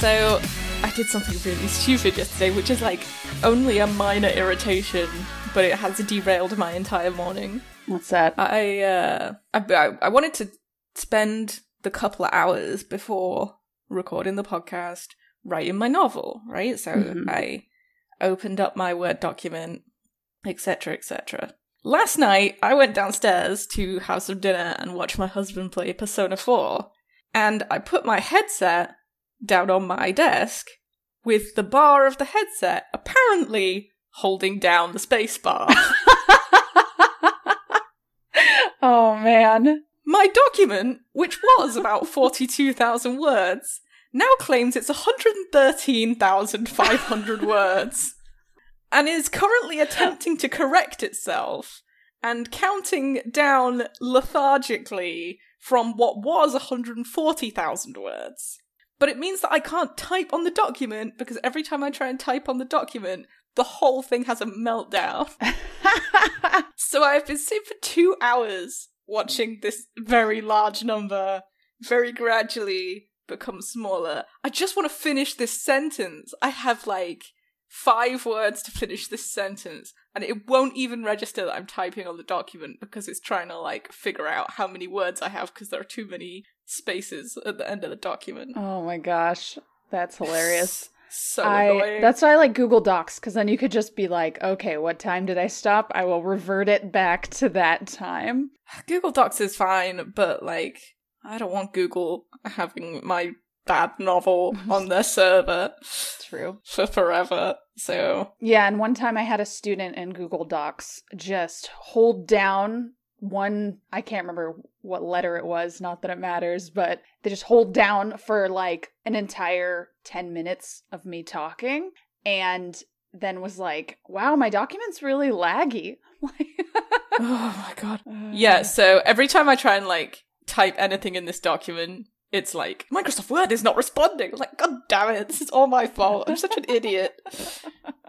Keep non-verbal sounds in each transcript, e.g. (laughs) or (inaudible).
So I did something really stupid yesterday, which is like only a minor irritation, but it has derailed my entire morning. What's that? I uh, I, I- wanted to spend the couple of hours before recording the podcast writing my novel, right? So Mhm. I opened up my Word document, etc., etc. Last night, I went downstairs to have some dinner and watch my husband play Persona 4, and I put my headset down on my desk with the bar of the headset apparently holding down the space bar. (laughs) oh man. My document, which was about 42,000 words, now claims it's 113,500 (laughs) words and is currently attempting to correct itself and counting down lethargically from what was 140,000 words. But it means that I can't type on the document because every time I try and type on the document, the whole thing has a meltdown. (laughs) So I've been sitting for two hours watching this very large number very gradually become smaller. I just want to finish this sentence. I have like five words to finish this sentence, and it won't even register that I'm typing on the document because it's trying to like figure out how many words I have because there are too many spaces at the end of the document. oh my gosh. That's hilarious. So I annoying. that's why I like Google Docs because then you could just be like, okay, what time did I stop? I will revert it back to that time. Google Docs is fine, but like, I don't want Google having my bad novel (laughs) on their server True. for forever. So, Yeah, and one time I had a student in Google Docs just hold down one I can't remember what letter it was, not that it matters, but they just hold down for like an entire 10 minutes of me talking and then was like, "Wow, my document's really laggy." (laughs) Oh my god. (laughs) Uh, yeah, so every time I try and like type anything in this document, it's like, Microsoft Word is not responding. I'm like, god damn it, this is all my fault. I'm such an idiot. (laughs)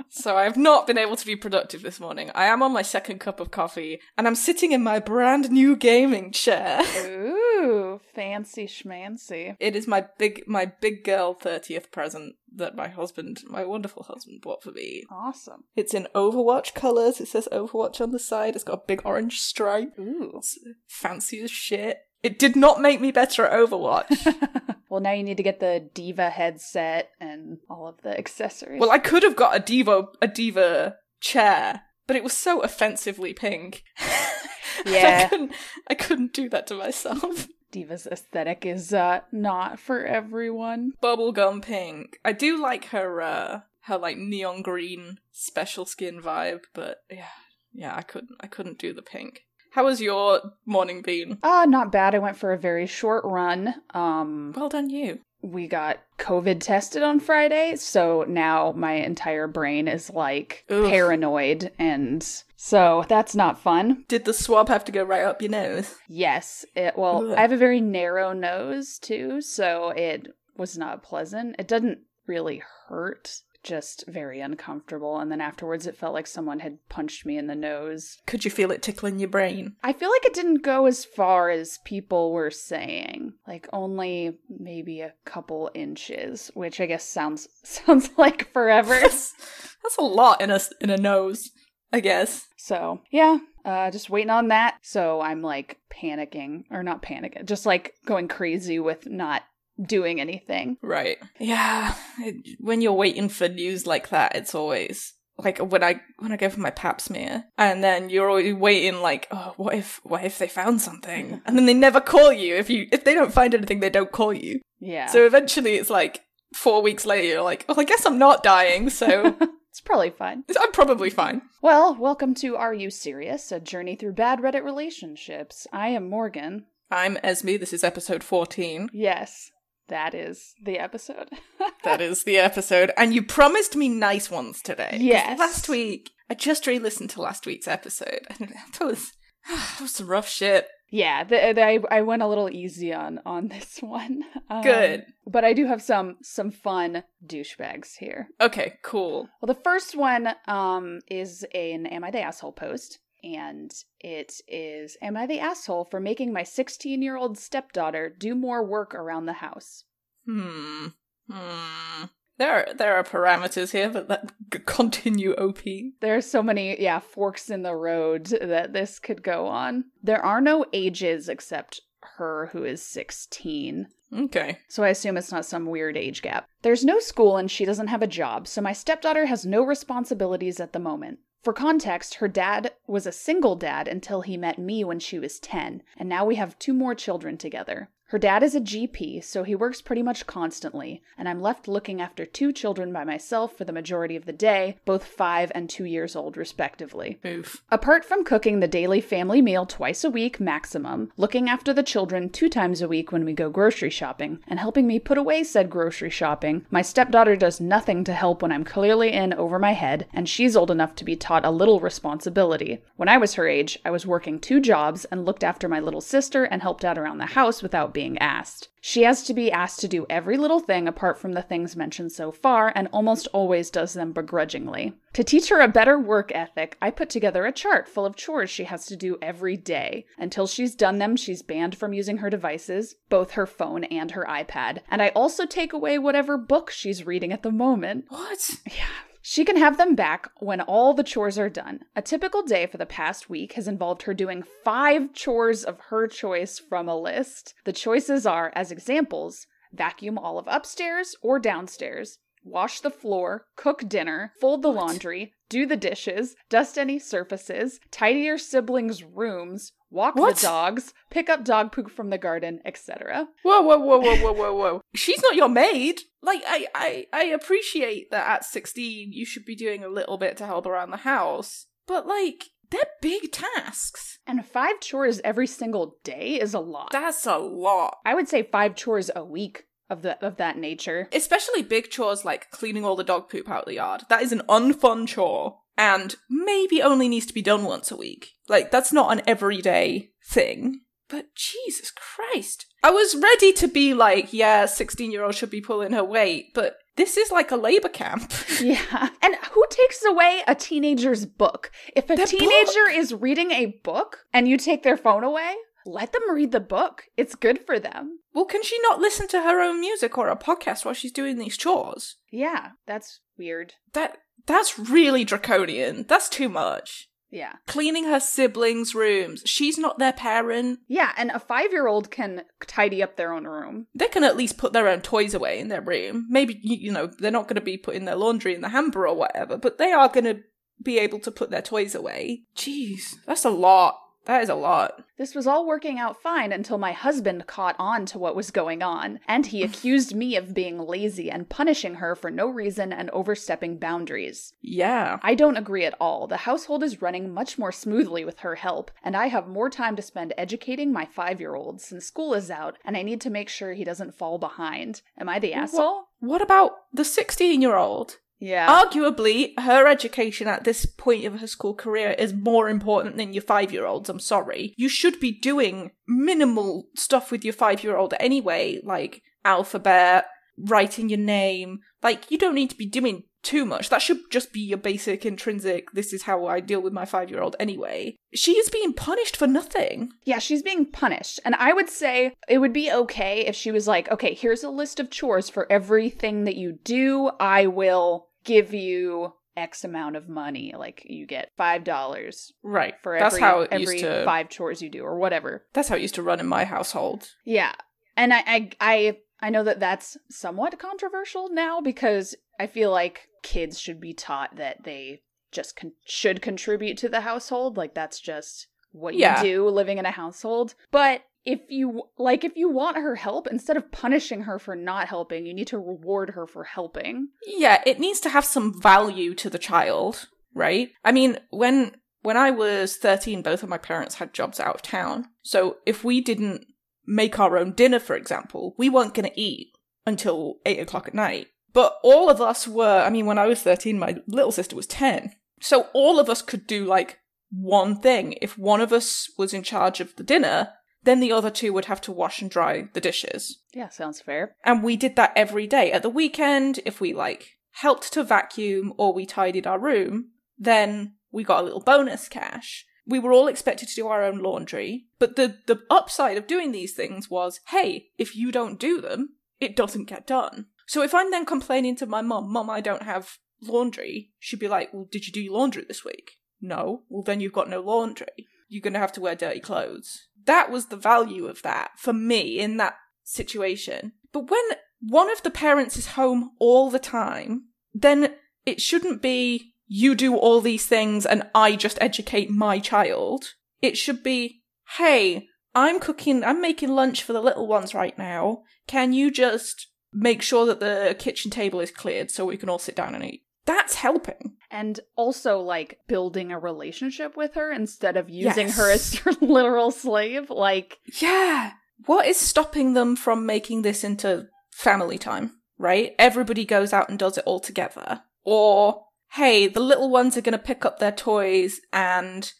So I have not been able to be productive this morning. I am on my second cup of coffee, and I'm sitting in my brand new gaming chair. Ooh, (laughs) fancy schmancy. It is my big my big girl 30th present that my husband, my wonderful husband, bought for me. Awesome. It's in Overwatch colours. It says Overwatch on the side. It's got a big orange stripe. Ooh. It's fancy as shit. It did not make me better at Overwatch. (laughs) well, now you need to get the D.Va headset and all of the accessories. well, I could have got a D.Va a D.Va chair, but it was so offensively pink. (laughs) I Yeah. couldn't, I couldn't do that to myself. (laughs) D.Va's aesthetic is uh not for everyone. bubblegum pink. I do like her uh her like neon green special skin vibe, but yeah, yeah, I couldn't I couldn't do the pink. How was your morning been? Uh not bad. I went for a very short run. Um Well done you. we got COVID tested on Friday, so now my entire brain is like Ugh. paranoid and so that's not fun. Did the swab have to go right up your nose? Yes, it well, Ugh. I have a very narrow nose too, so it was not pleasant. It didn't really hurt, just very uncomfortable. And then afterwards, it felt like someone had punched me in the nose. Could you feel it tickling your brain? I feel like it didn't go as far as people were saying, like only maybe a couple inches, which I guess sounds (laughs) sounds like forever. That's, (laughs) that's a lot in a in a nose, I guess. So yeah, uh, just waiting on that. So I'm like panicking, or not panicking, just like going crazy with not doing anything. Right. Yeah. It, when you're waiting for news like that, it's always like when I when I go for my pap smear, and then you're always waiting like, oh, what if what if they found something, and then they never call you if you if they don't find anything, they don't call you. Yeah. So eventually, it's like four weeks later, you're like, oh, I guess I'm not dying, so (laughs) it's probably fine. (laughs) I'm probably fine. Well, welcome to Are You Serious? A journey through bad Reddit relationships. I am Morgan. I'm Esme. This is episode 14. Yes, that is the episode. (laughs) That is the episode, and you promised me nice ones today. Yes. Last week, I just re-listened to last week's episode, and (laughs) that was (sighs) that was some rough shit. Yeah, the, the, I I went a little easy on on (laughs) this one. Um, Good. but I do have some some fun douchebags here. Okay, cool. Well, the first one um is an "Am I the asshole?" post, and it is "Am I the asshole for making my 16 year old stepdaughter do more work around the house?" Hmm. Hmm. There are there are parameters here, but that (laughs) continue OP. There are so many, yeah, forks in the road that this could go on. There are no ages except her, who is 16. Okay. So I assume it's not some weird age gap. There's no school and she doesn't have a job, so my stepdaughter has no responsibilities at the moment. For context, her dad was a single dad until he met me when she was 10, and now we have two more children together. Her dad is a GP, so he works pretty much constantly, and I'm left looking after two children by myself for the majority of the day, both five and two years old, respectively. Oof. Apart from cooking the daily family meal twice a week maximum, looking after the children two times a week when we go grocery shopping, and helping me put away said grocery shopping, my stepdaughter does nothing to help when I'm clearly in over my head, and she's old enough to be taught a little responsibility. When I was her age, I was working two jobs and looked after my little sister and helped out around the house without being asked. She has to be asked to do every little thing apart from the things mentioned so far, and almost always does them begrudgingly. To teach her a better work ethic, I put together a chart full of chores she has to do every day. Until she's done them, she's banned from using her devices, both her phone and her iPad, and I also take away whatever book she's reading at the moment. What? Yeah. She can have them back when all the chores are done. A typical day for the past week has involved her doing five chores of her choice from a list. The choices are, as examples, vacuum all of upstairs or downstairs, wash the floor, cook dinner, fold the laundry, do the dishes, dust any surfaces, tidy your siblings' rooms, walk What? the dogs, pick up dog poop from the garden, etc. Whoa, whoa, whoa, whoa, whoa, whoa, whoa. She's not your maid. Like, I, I, I appreciate that at 16 you should be doing a little bit to help around the house. But, like, they're big tasks. And five chores every single day is a lot. That's a lot. I would say five chores a week of the of that nature. Especially big chores like cleaning all the dog poop out of the yard. That is an unfun chore. And maybe only needs to be done once a week. Like, that's not an everyday thing. But Jesus Christ. I was ready to be like, yeah, 16 year old should be pulling her weight, but this is like a labor camp. (laughs) Yeah. And who takes away a teenager's book? If a Their teenager is reading a book and you take their phone away, let them read the book. It's good for them. well, can she not listen to her own music or a podcast while she's doing these chores? Yeah, that's weird. That that's really draconian. That's too much. Yeah. Cleaning her siblings' rooms. She's not their parent. Yeah, and a five year old can tidy up their own room. They can at least put their own toys away in their room. Maybe you, you know they're not going to be putting their laundry in the hamper or whatever, but they are going to be able to put their toys away. Jeez, that's a lot. That is a lot. This was all working out fine until my husband caught on to what was going on, and he (laughs) accused me of being lazy and punishing her for no reason and overstepping boundaries. Yeah. I don't agree at all. The household is running much more smoothly with her help, and I have more time to spend educating my five year old since school is out, and I need to make sure he doesn't fall behind. Am I the asshole? What about the 16 year old? Yeah. Arguably, her education at this point of her school career is more important than your five year olds. I'm sorry. You should be doing minimal stuff with your five year old anyway, like alphabet, writing your name. Like, you don't need to be doing too much. That should just be your basic intrinsic, this is how I deal with my five year old anyway. She is being punished for nothing. Yeah, she's being punished. And I would say it would be okay if she was like, okay, here's a list of chores for everything that you do. I will give you X amount of money. Like you get $5 Right. for That's every, how it every used to. five chores you do or whatever. That's how it used to run in my household. Yeah. And I, I, I, I know that that's somewhat controversial now because I feel like kids should be taught that they just con- should contribute to the household. Like that's just what Yeah. you do living in a household. But if you like if you want her help instead of punishing her for not helping, you need to reward her for helping. Yeah, it needs to have some value to the child, right? I mean, when when I was 13, both of my parents had jobs out of town. So if we didn't make our own dinner, for example, we weren't going to eat until 8 o'clock at night. But all of us were, I mean, when I was 13, my little sister was 10. So all of us could do like one thing. If one of us was in charge of the dinner, then the other two would have to wash and dry the dishes. Yeah, sounds fair. And we did that every day. At the weekend, if we like helped to vacuum or we tidied our room, then we got a little bonus cash. We were all expected to do our own laundry, but the the upside of doing these things was, hey, if you don't do them, it doesn't get done. So if I'm then complaining to my mum, mum, I don't have laundry, she'd be like, well, did you do your laundry this week? No. Well, then you've got no laundry. You're going to have to wear dirty clothes. That was the value of that for me in that situation. But when one of the parents is home all the time, then it shouldn't be you do all these things and I just educate my child. It should be, hey, I'm cooking, I'm making lunch for the little ones right now. Can you just make sure that the kitchen table is cleared so we can all sit down and eat? That's helping. And also, like, building a relationship with her instead of using Yes. her as (laughs) your literal slave. Like, Yeah. What is stopping them from making this into family time, right? Everybody goes out and does it all together. Or, hey, the little ones are going to pick up their toys and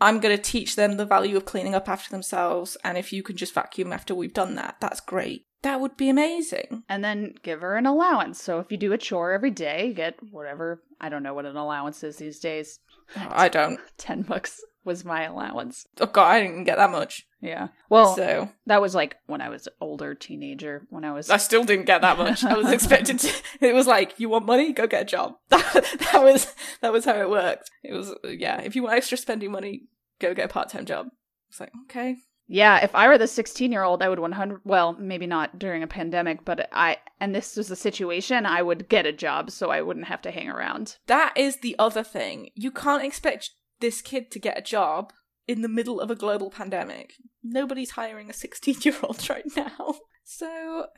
I'm going to teach them the value of cleaning up after themselves. And if you can just vacuum after we've done that, that's great. That would be amazing. and then give her an allowance. So if you do a chore every day, you get whatever. I don't know what an allowance is these days. I don't. (laughs) 10 bucks was my allowance. Oh, God, I didn't get that much. Yeah. Well, So, that was like when I was older teenager, when I was. I still didn't get that much. I was (laughs) expected to. It was like, you want money? Go get a job. (laughs) That, that was that was how it worked. It was yeah. If you want extra spending money, go get a part time job. It's like okay, Yeah, if I were the 16 year old, I would 100. Well, maybe not during a pandemic, but I. And this was a situation, I would get a job so I wouldn't have to hang around. that is the other thing. You can't expect this kid to get a job in the middle of a global pandemic. Nobody's hiring a sixteen year old (laughs) right now. So (sighs)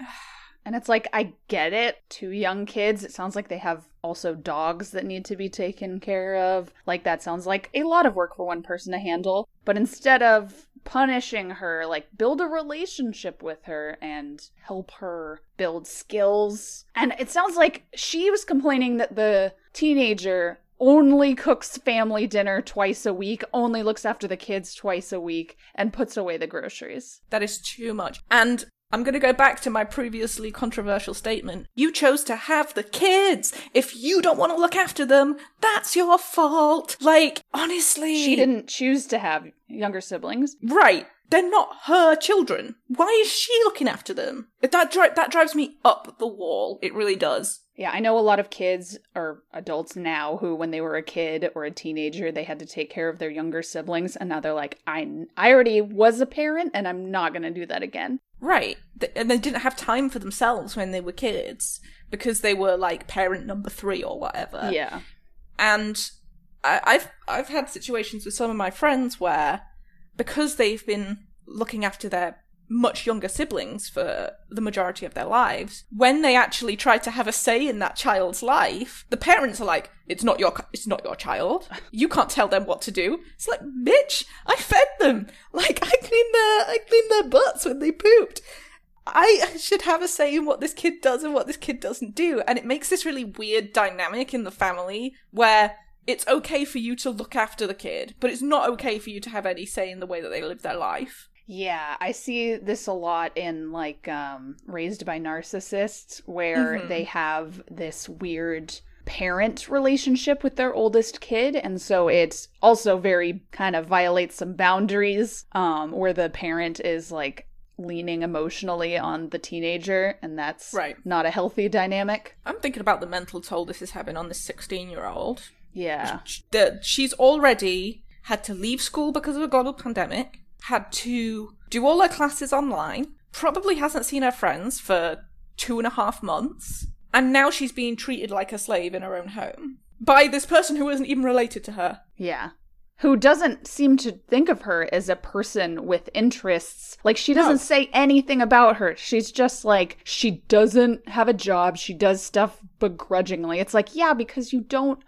And it's like, I get it. Two young kids, it sounds like they have also dogs that need to be taken care of. Like, that sounds like a lot of work for one person to handle. But instead of punishing her, like, build a relationship with her and help her build skills. And it sounds like she was complaining that the teenager only cooks family dinner twice a week, only looks after the kids twice a week, and puts away the groceries. That is too much. And I'm going to go back to my previously controversial statement. You chose to have the kids. If you don't want to look after them, that's your fault. Like, honestly. She didn't choose to have younger siblings. Right. They're not her children. Why is she looking after them? That dri- that drives me up the wall. It really does. Yeah, I know a lot of kids or adults now who, when they were a kid or a teenager, they had to take care of their younger siblings, and now they're like, I, I already was a parent, and I'm not gonna do that again. Right. And they didn't have time for themselves when they were kids because they were like parent number three or whatever. yeah, and I, I've I've had situations with some of my friends where because they've been looking after their much younger siblings for the majority of their lives when they actually try to have a say in that child's life the parents are like it's not your it's not your child you can't tell them what to do it's like bitch i fed them like i cleaned their i cleaned their butts when they pooped I should have a say in what this kid does and what this kid doesn't do. And it makes this really weird dynamic in the family where it's okay for you to look after the kid, but it's not okay for you to have any say in the way that they live their life. Yeah. I see this a lot in like um, Raised by Narcissists, where Mhm. they have this weird parent relationship with their oldest kid and so it's also very kind of violates some boundaries um where the parent is like leaning emotionally on the teenager and that's Right. not a healthy dynamic I'm thinking about the mental toll this is having on this 16 year old. yeah That she's already had to leave school because of a global pandemic, had to do all her classes online, probably hasn't seen her friends for two and a half months, and now she's being treated like a slave in her own home by this person who isn't even related to her. yeah. Who doesn't seem to think of her as a person with interests. Like she doesn't No. say anything about her. She's just like she doesn't have a job. She does stuff begrudgingly. It's like yeah because you don't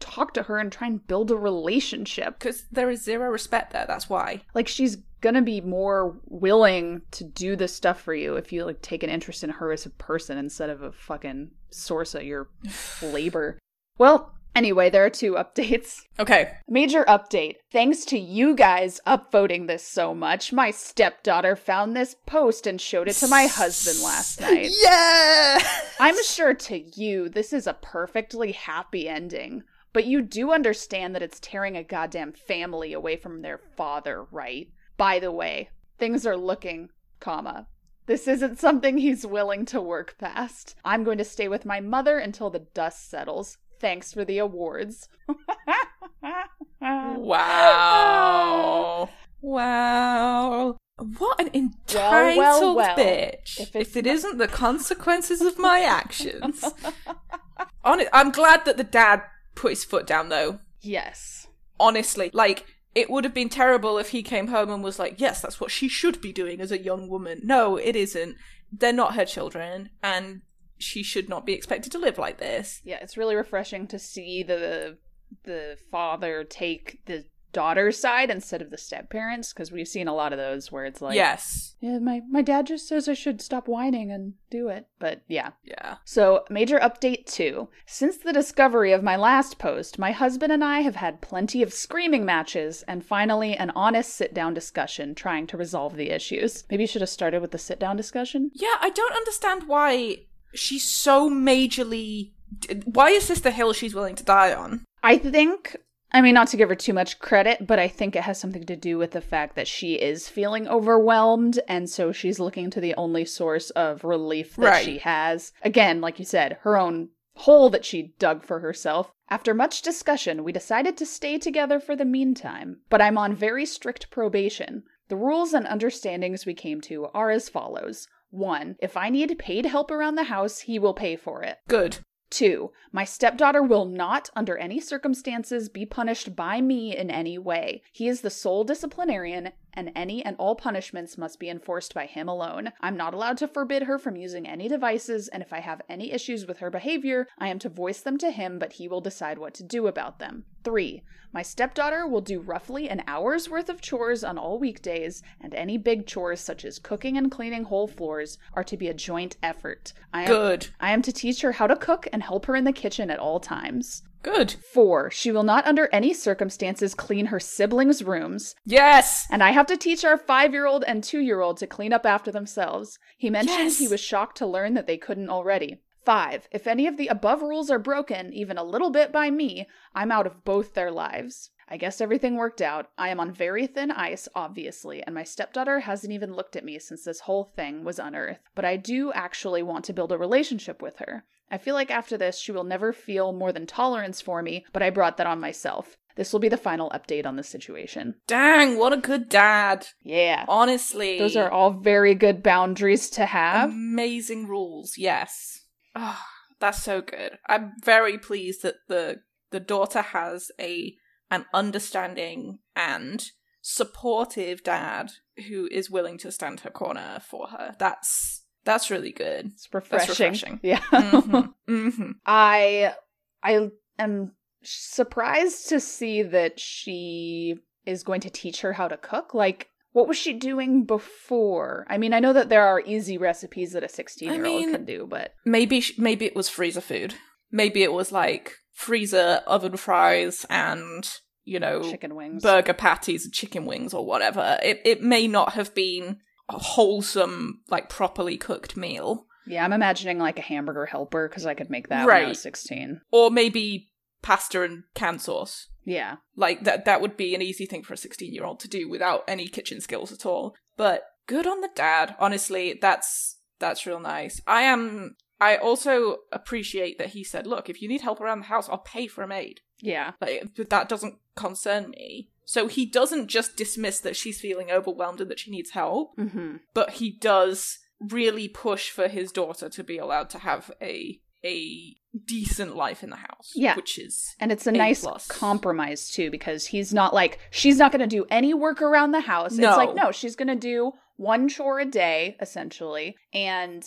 talk to her and try and build a relationship Because there is zero respect there, that's why. like she's gonna be more willing to do this stuff for you if you like take an interest in her as a person instead of a fucking source of your (sighs) labor well Anyway, there are two updates. Okay. Major update. Thanks to you guys upvoting this so much, my stepdaughter found this post and showed it to my husband last (laughs) night. Yeah. I'm sure to you, this is a perfectly happy ending. But you do understand that it's tearing a goddamn family away from their father, right? By the way, things are looking, comma. This isn't something he's willing to work past. I'm going to stay with my mother until the dust settles. Thanks for the awards. (laughs) Wow. wow. What an entitled well, well. bitch. If If, it not- isn't the consequences of my (laughs) actions. On it, I'm glad that the dad put his foot down though. yes. Honestly, like it would have been terrible if he came home and was like, "Yes, that's what she should be doing as a young woman." No, it isn't. They're not her children and she should not be expected to live like this. Yeah, it's really refreshing to see the the father take the daughter's side instead of the step parents because we've seen a lot of those where it's like yes. yeah my, my dad just says i should stop whining and do it but yeah Yeah. so major update two since the discovery of my last post my husband and i have had plenty of screaming matches and finally an honest sit down discussion trying to resolve the issues maybe you should have started with the sit down discussion Yeah, I don't understand why she's so majorly. Why is this the hill she's willing to die on? I think, I mean, not to give her too much credit, but I think it has something to do with the fact that she is feeling overwhelmed, and so she's looking to the only source of relief that Right. she has. Again, like you said, her own hole that she dug for herself. After much discussion, we decided to stay together for the meantime, but I'm on very strict probation. The rules and understandings we came to are as follows. 1. If I need paid help around the house, he will pay for it. Good. Two, my stepdaughter will not, under any circumstances, be punished by me in any way. He is the sole disciplinarian, and any and all punishments must be enforced by him alone. I'm not allowed to forbid her from using any devices, and if I have any issues with her behavior, I am to voice them to him, but he will decide what to do about them. Three, my stepdaughter will do roughly an hour's worth of chores on all weekdays, and any big chores such as cooking and cleaning whole floors are to be a joint effort. I am Good. I am to teach her how to cook and help her in the kitchen at all times. Good. Four, she will not under any circumstances clean her siblings' rooms, Yes. and I have to teach our five year old and two year old to clean up after themselves. He mentioned Yes. he was shocked to learn that they couldn't already. Five, if any of the above rules are broken, even a little bit by me, I'm out of both their lives. I guess everything worked out. I am on very thin ice, obviously, and my stepdaughter hasn't even looked at me since this whole thing was unearthed. But I do actually want to build a relationship with her. I feel like after this, she will never feel more than tolerance for me, but I brought that on myself. This will be the final update on the situation. Dang, what a good dad. Yeah. Honestly. Those are all very good boundaries to have. amazing rules. Yes. Oh, that's so good. I'm very pleased that the the daughter has a an understanding and supportive dad who is willing to stand her corner for her. That's that's really good. It's refreshing. refreshing. Yeah. Mhm. (laughs) Mhm. I I am surprised to see that she is going to teach her how to cook. Like what was she doing before? I mean, I know that there are easy recipes that a 16-year-old mean- can do, but Maybe sh- maybe it was freezer food. Maybe it was like freezer oven fries and you know chicken wings. burger patties and chicken wings or whatever. It it may not have been wholesome, like properly cooked meal. yeah, I'm imagining like a hamburger helper cuz I could make that when I was 16. Or maybe pasta and canned sauce. Yeah. Like that that would be an easy thing for a 16 year old to do without any kitchen skills at all. But good on the dad. Honestly, that's that's real nice. I am I also appreciate that he said, "Look, if you need help around the house, I'll pay for a maid." Yeah. Like but that doesn't concern me. So he doesn't just dismiss that she's feeling overwhelmed and that she needs help, Mhm. but he does really push for his daughter to be allowed to have a a decent life in the house. Yeah. Which is And it's a A nice plus. compromise too, because he's not like she's not going to do any work around the house. No. It's like no, she's going to do one chore a day essentially, and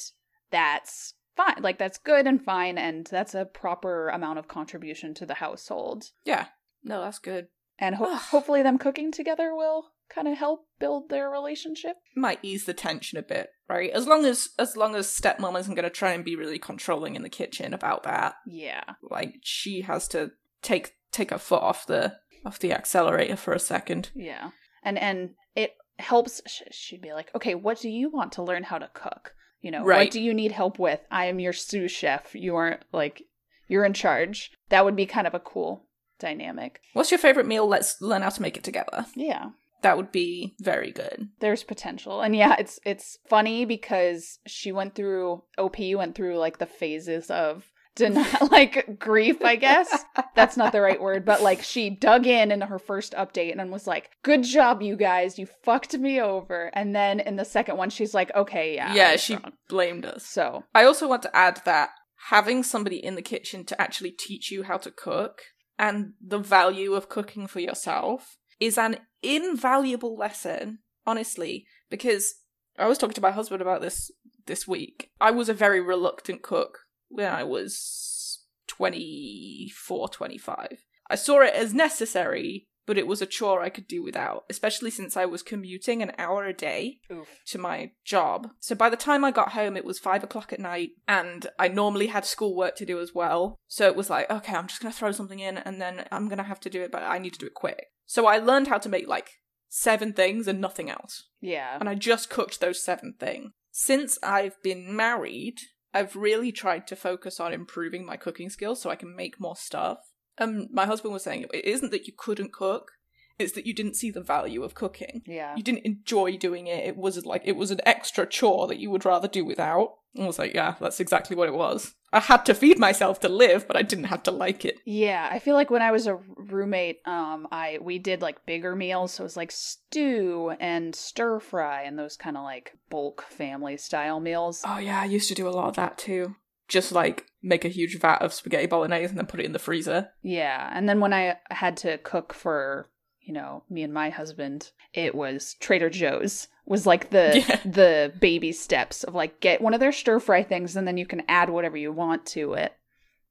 that's fine. Like that's good and fine, and that's a proper amount of contribution to the household. Yeah. No, that's good. And ho- hopefully, them cooking together will kind of help build their relationship. Might ease the tension a bit, right? As long as as long as stepmom isn't going to try and be really controlling in the kitchen about that, Yeah, like she has to take take her foot off the off the accelerator for a second. Yeah. And and it helps sh- she'd be like, "Okay, what do you want to learn how to cook? You know, Right. what do you need help with? I am your sous chef. You aren't like you're in charge." That would be kind of a cool dynamic. What's your favorite meal? Let's learn how to make it together. Yeah. That would be very good. There's potential. And yeah, it's it's funny because she went through OP went through like the phases of denial (laughs) like grief, I guess. That's not the right word, but like she dug in in her first update and was like, "Good job, you guys. You fucked me over." And then in the second one, she's like, "Okay, yeah, yeah, she wrong." blamed us. So I also want to add that having somebody in the kitchen to actually teach you how to cook and the value of cooking for yourself is an invaluable lesson, honestly, because I was talking to my husband about this this week. I was a very reluctant cook when I was 24, 25. I saw it as necessary, but it was a chore I could do without, especially since I was commuting an hour a day oof. to my job. So by the time I got home, it was five o'clock at night, and I normally had schoolwork to do as well. So it was like, okay, I'm just gonna throw something in, and then I'm gonna have to do it, but I need to do it quick. So I learned how to make like seven things and nothing else, Yeah. and I just cooked those seven things. Since I've been married, I've really tried to focus on improving my cooking skills so I can make more stuff. Um, my husband was saying it isn't that you couldn't cook; it's that you didn't see the value of cooking Yeah. you didn't enjoy doing it. It was like it was an extra chore that you would rather do without. I was like, yeah, that's exactly what it was. I had to feed myself to live, but I didn't have to like it. Yeah, I feel like when I was a roommate, um, I we did like bigger meals, so it was like stew and stir fry and those kind of like bulk family style meals. Oh yeah, I used to do a lot of that too. Just like make a huge vat of spaghetti bolognese and then put it in the freezer. Yeah, and then when I had to cook for you know me and my husband, it was Trader Joe's was like the (laughs) Yeah. the baby steps of like get one of their stir fry things and then you can add whatever you want to it.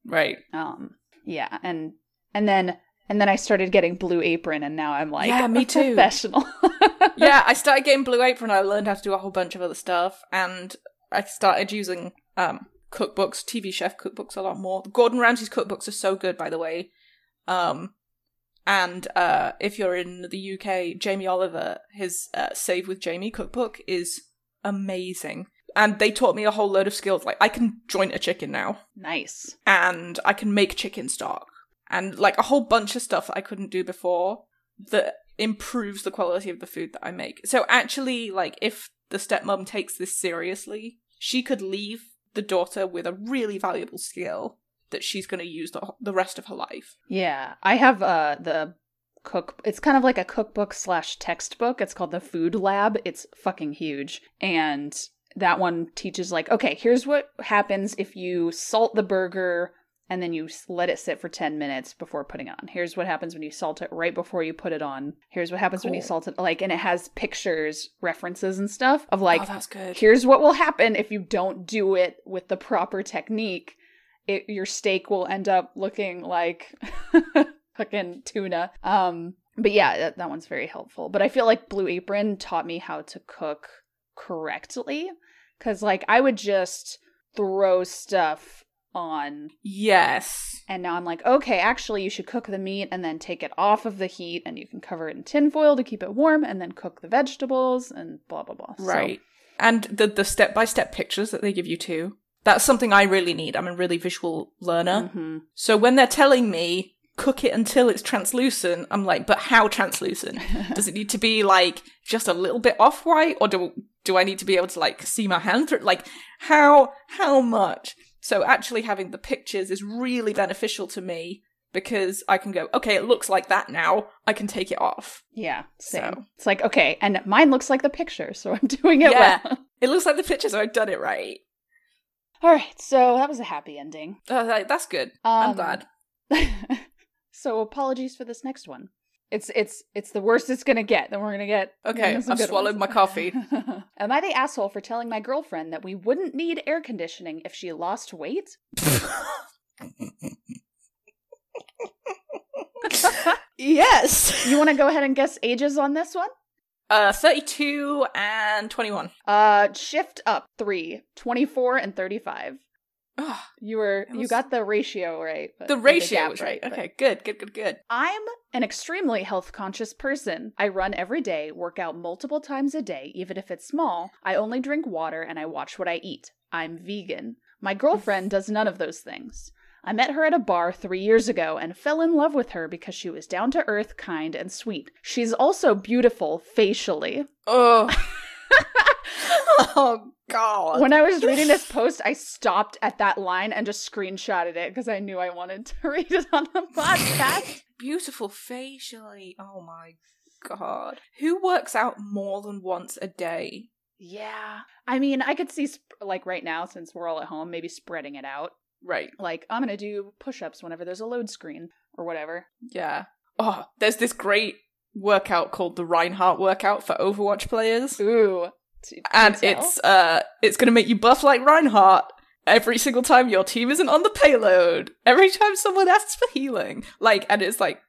Right. Um, yeah, and and then and then I started getting Blue Apron, and now I'm like Yeah, me (laughs) too. professional. (laughs) yeah, I started getting Blue Apron. I learned how to do a whole bunch of other stuff, and I started using um cookbooks, TV chef cookbooks, a lot more. Gordon Ramsay's cookbooks are so good, by the way. Um, and uh, if you're in the UK, Jamie Oliver, his uh, Save with Jamie cookbook is amazing, and they taught me a whole load of skills. Like I can joint a chicken now, nice. and I can make chicken stock, and like a whole bunch of stuff that I couldn't do before that improves the quality of the food that I make. So actually, like if the stepmom takes this seriously, she could leave the daughter with a really valuable skill that she's going to use the, the rest of her life. Yeah, I have uh the cook. It's kind of like a cookbook slash textbook. It's called the Food Lab. It's fucking huge, and that one teaches like, okay, here's what happens if you salt the burger and then you let it sit for 10 minutes before putting it on. Here's what happens when you salt it right before you put it on. Here's what happens when you salt it like and it has pictures, references and stuff of like oh, that's good. here's what will happen if you don't do it with the proper technique. It, your steak will end up looking like (laughs) fucking tuna. Um, but yeah, that, that one's very helpful. But I feel like Blue Apron taught me how to cook correctly because, like, I would just throw stuff on Yes. and now I'm like, okay, actually, you should cook the meat and then take it off of the heat, and you can cover it in tinfoil to keep it warm, and then cook the vegetables and blah blah blah. So- Right. And the the step by step pictures that they give you too. That's something I really need. I'm a really visual learner. Mhm. So when they're telling me cook it until it's translucent, I'm like, but how translucent? (laughs) Does it need to be like just a little bit off white, or do do I need to be able to like see my hand through? Like how how much? So actually having the pictures is really beneficial to me because I can go, okay, it looks like that now. I can take it off. Yeah, same. So- It's like okay, and mine looks like the picture, so (laughs) I'm doing it Yeah. well. It looks like the pictures. I've done it right. All right, so that was a happy ending. Uh, that's good. I'm Um, glad. (laughs) so apologies for this next one. It's it's it's the worst it's gonna get. Then we're gonna get Okay, I've swallowed ones. my coffee. (laughs) Am I the asshole for telling my girlfriend that we wouldn't need air conditioning if she lost weight? (laughs) yes. You want to go ahead and guess ages on this one? Uh, 32 and 21. Uh, shift up three, 24 and 35. Oh, You were It you got the ratio right. the ratio gap was right. but- Okay, good, good, good, good. I'm an extremely health conscious person. I run every day, work out multiple times a day, even if it's small. I only drink water and I watch what I eat. I'm vegan. My girlfriend does none of those things. I met her at a bar three years ago and fell in love with her because she was down to earth, kind, and sweet. She's also beautiful facially. Oh. (laughs) (laughs) oh God. When I was reading this post, I stopped at that line and just screenshotted it because I knew I wanted to (laughs) read it on the podcast. (laughs) Beautiful facially. Oh my God. Who works out more than once a day? Yeah. I mean, I could see, sp- like, right now, since we're all at home, maybe spreading it out. Right. Like, I'm going to do push ups whenever there's a load screen or whatever. Yeah. Oh, there's this great workout called the Reinhardt workout for Overwatch players. Ooh. And detail. it's uh it's gonna make you buff like Reinhardt every single time your team isn't on the payload. Every time someone asks for healing, like, and it's like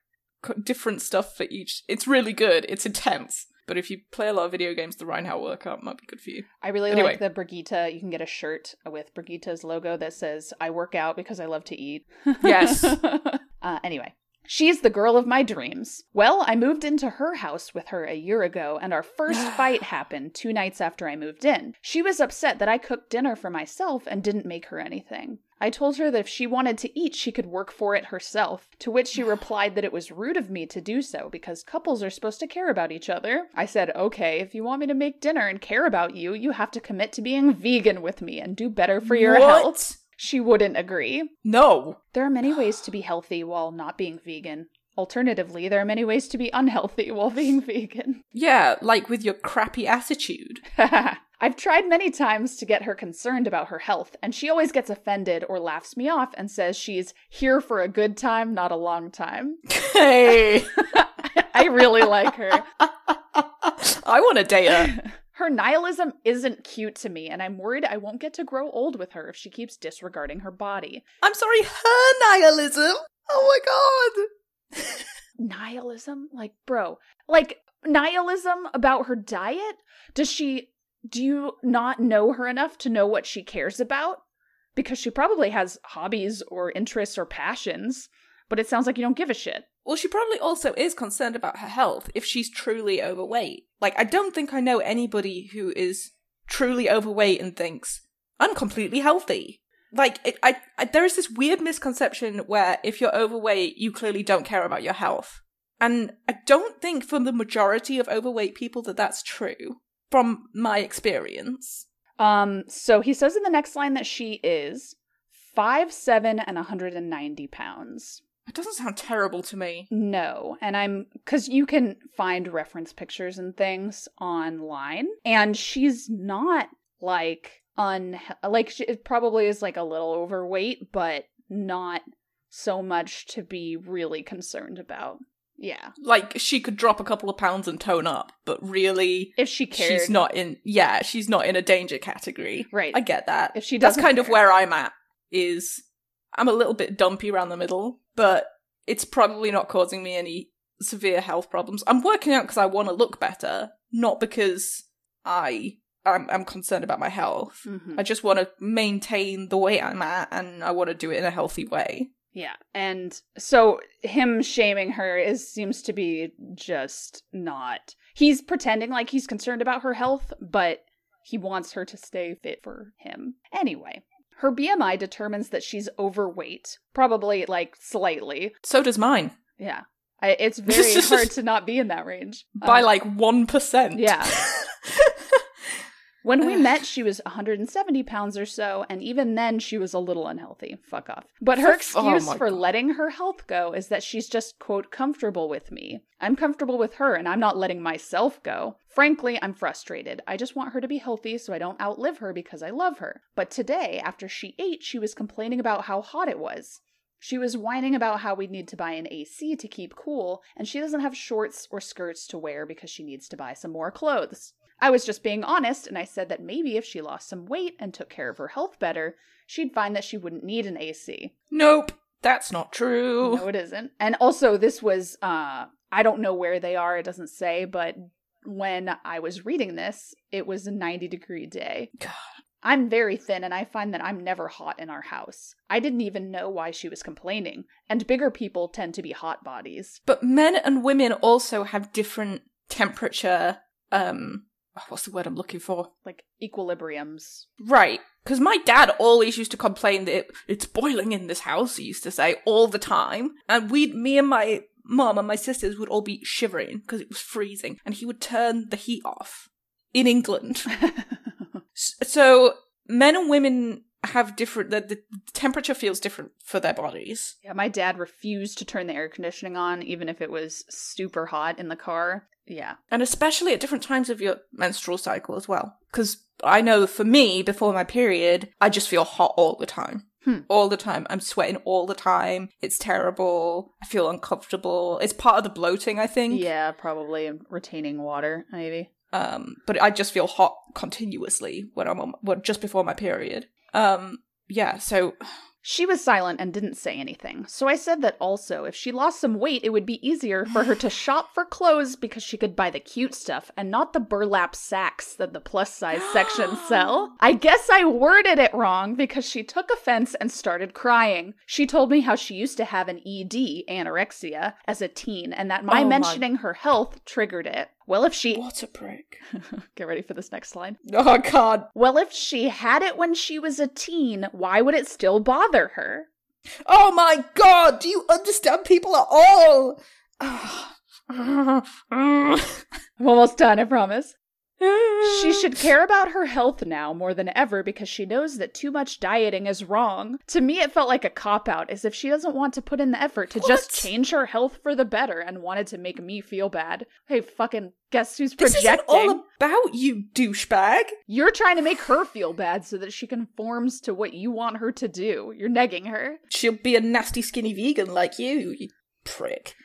different stuff for each. It's really good. It's intense. But if you play a lot of video games, the Reinhardt workout might be good for you. I really Anyway. like the Brigitte. You can get a shirt with Brigitte's logo that says, I work out because I love to eat. Yes. (laughs) uh, anyway. She's the girl of my dreams. Well, I moved into her house with her a year ago, and our first (sighs) fight happened two nights after I moved in. She was upset that I cooked dinner for myself and didn't make her anything. I told her that if she wanted to eat, she could work for it herself, to which she (sighs) replied that it was rude of me to do so because couples are supposed to care about each other. I said, okay, if you want me to make dinner and care about you, you have to commit to being vegan with me and do better for your What? health. She wouldn't agree. No. There are many ways to be healthy while not being vegan. Alternatively, there are many ways to be unhealthy (laughs) while being vegan. Yeah, like with your crappy attitude. (laughs) I've tried many times to get her concerned about her health, and she always gets offended or laughs me off and says she's here for a good time, not a long time. Hey. (laughs) I really like her. I want to date her. Her nihilism isn't cute to me, and I'm worried I won't get to grow old with her if she keeps disregarding her body. I'm sorry, her nihilism. Oh my god. nihilism like bro like nihilism about her diet does she do you not know her enough to know what she cares about because she probably has hobbies or interests or passions but it sounds like you don't give a shit Well, she probably also is concerned about her health if she's truly overweight. Like, I don't think I know anybody who is truly overweight and thinks, I'm completely healthy. Like, it, I, I, there is this weird misconception where if you're overweight, you clearly don't care about your health. And I don't think for the majority of overweight people that that's true, from my experience. um so he says in the next line that she is five seven and 190 pounds It doesn't sound terrible to me. No, and I'm because you can find reference pictures and things online, and she's not like un like she it probably is like a little overweight, but not so much to be really concerned about. Yeah, Like, she could drop a couple of pounds and tone up, but really, if she cared, she's not in, yeah, she's not in a danger category. right. I get that. if she doesn't, kind of where I'm at. Is I'm a little bit dumpy around the middle, but it's probably not causing me any severe health problems. I'm working out because I want to look better, not because I I'm, I'm concerned about my health. Mhm. I just want to maintain the weight I'm at, and I want to do it in a healthy way. Yeah, and so him shaming her is seems to be just not. He's pretending like he's concerned about her health, but he wants her to stay fit for him. Anyway, her BMI determines that she's overweight, probably like slightly. So does mine Yeah. I, it's very (laughs) hard to not be in that range. by Um, like one percent. yeah. (laughs) When we met, she was 170 pounds or so, and even then she was a little unhealthy. Fuck off. But her oh excuse for God. letting her health go is that she's just, quote, comfortable with me. I'm comfortable with her, and I'm not letting myself go. Frankly, I'm frustrated. I just want her to be healthy so I don't outlive her because I love her. But today, after she ate, she was complaining about how hot it was. She was whining about how we'd need to buy an AC to keep cool, and she doesn't have shorts or skirts to wear because she needs to buy some more clothes. I was just being honest, and I said that maybe if she lost some weight and took care of her health better, she'd find that she wouldn't need an AC. Nope, that's not true. No, it isn't. And also, this was, uh, I don't know where they are, it doesn't say, but when I was reading this, it was a 90 degree day. God. I'm very thin and I find that I'm never hot in our house. I didn't even know why she was complaining. And bigger people tend to be hot bodies. But men and women also have different temperature um (sighs) what's the word I'm looking for? Like equilibriums. Right. Because my dad always used to complain that it, it's boiling in this house, he used to say, all the time. And we'd, me and my mum and my sisters would all be shivering because it was freezing. And he would turn the heat off in England. (laughs) so men and women have different, the, the temperature feels different for their bodies. Yeah, my dad refused to turn the air conditioning on, even if it was super hot in the car. Yeah. And especially at different times of your menstrual cycle as well. Because I know for me, before my period, I just feel hot all the time. Hmm. All the time. I'm sweating all the time. It's terrible. I feel uncomfortable. It's part of the bloating, I think. Yeah, probably retaining water, maybe. Um, but I just feel hot continuously when I'm on, well, just before my period. Um, yeah, so She was silent and didn't say anything, so I said that also, if she lost some weight, it would be easier for her to (sighs) shop for clothes because she could buy the cute stuff and not the burlap sacks that the plus size section (gasps) sell. I guess I worded it wrong because she took offense and started crying. She told me how she used to have an ED, anorexia, as a teen, and that my Oh my- mentioning her health triggered it. Well, if she. what a prick. (laughs) Get ready for this next line. Oh, God. Well, if she had it when she was a teen, why would it still bother her? Oh my God. Do you understand people at all? (sighs) (sighs) I'm almost done, I promise. She (laughs) should care about her health now more than ever because she knows that too much dieting is wrong. To me, it felt like a cop out, as if she doesn't want to put in the effort to just change her health for the better and wanted to make me feel bad. Hey, fucking guess who's projecting? This isn't all about you, douchebag. You're trying to make her feel bad so that she conforms to what you want her to do. You're negging her. She'll be a nasty, skinny vegan like you, you prick.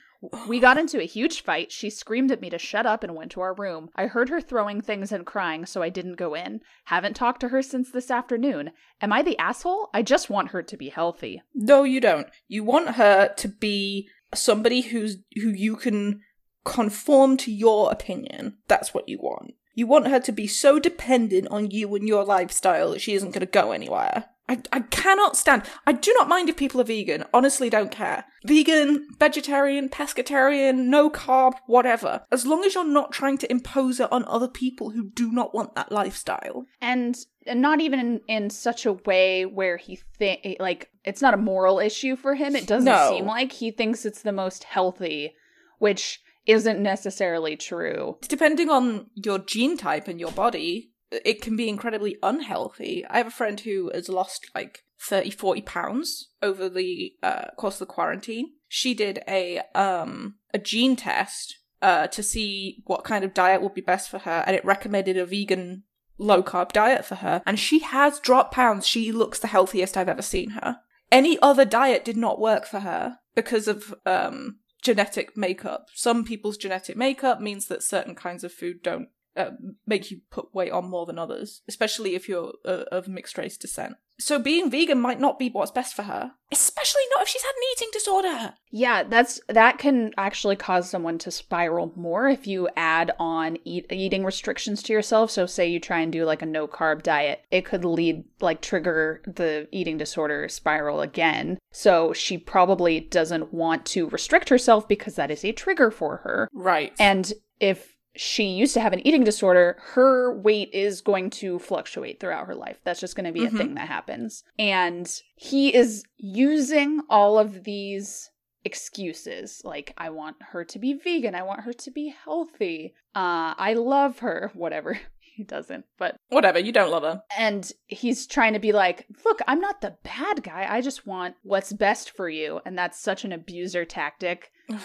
We got into a huge fight. She screamed at me to shut up and went to our room. I heard her throwing things and crying, so I didn't go in. Haven't talked to her since this afternoon. Am I the asshole? I just want her to be healthy. No, you don't. You want her to be somebody who's who you can conform to your opinion. That's what you want. You want her to be so dependent on you and your lifestyle that she isn't going to go anywhere. I, I cannot stand. I do not mind if people are vegan. Honestly, don't care. Vegan, vegetarian, pescatarian, no carb, whatever. As long as you're not trying to impose it on other people who do not want that lifestyle. And and not even in, in such a way where he think like it's not a moral issue for him. It doesn't No. seem like he thinks it's the most healthy, which isn't necessarily true. depending on your gene type and your body, it can be incredibly unhealthy. I have a friend who has lost like 30, 40 pounds over the uh, course of the quarantine. She did a um a gene test uh to see what kind of diet would be best for her, and it recommended a vegan low carb diet for her. And she has dropped pounds. She looks the healthiest I've ever seen her. Any other diet did not work for her because of um genetic makeup. Some people's genetic makeup means that certain kinds of food don't uh, make you put weight on more than others, especially if you're uh, of mixed race descent. So being vegan might not be what's best for her, especially not if she's had an eating disorder. Yeah, that's that can actually cause someone to spiral more if you add on eat, eating restrictions to yourself. So say you try and do like a no carb diet, it could lead like trigger the eating disorder spiral again. So she probably doesn't want to restrict herself because that is a trigger for her. Right. And if she used to have an eating disorder, her weight is going to fluctuate throughout her life. That's just going to be Mhm. a thing that happens. And he is using all of these excuses like I want her to be vegan, I want her to be healthy. Uh I love her, (laughs) whatever. He doesn't. But Whatever, you don't love her. and he's trying to be like, "Look, I'm not the bad guy. I just want what's best for you." And that's such an abuser tactic. (sighs)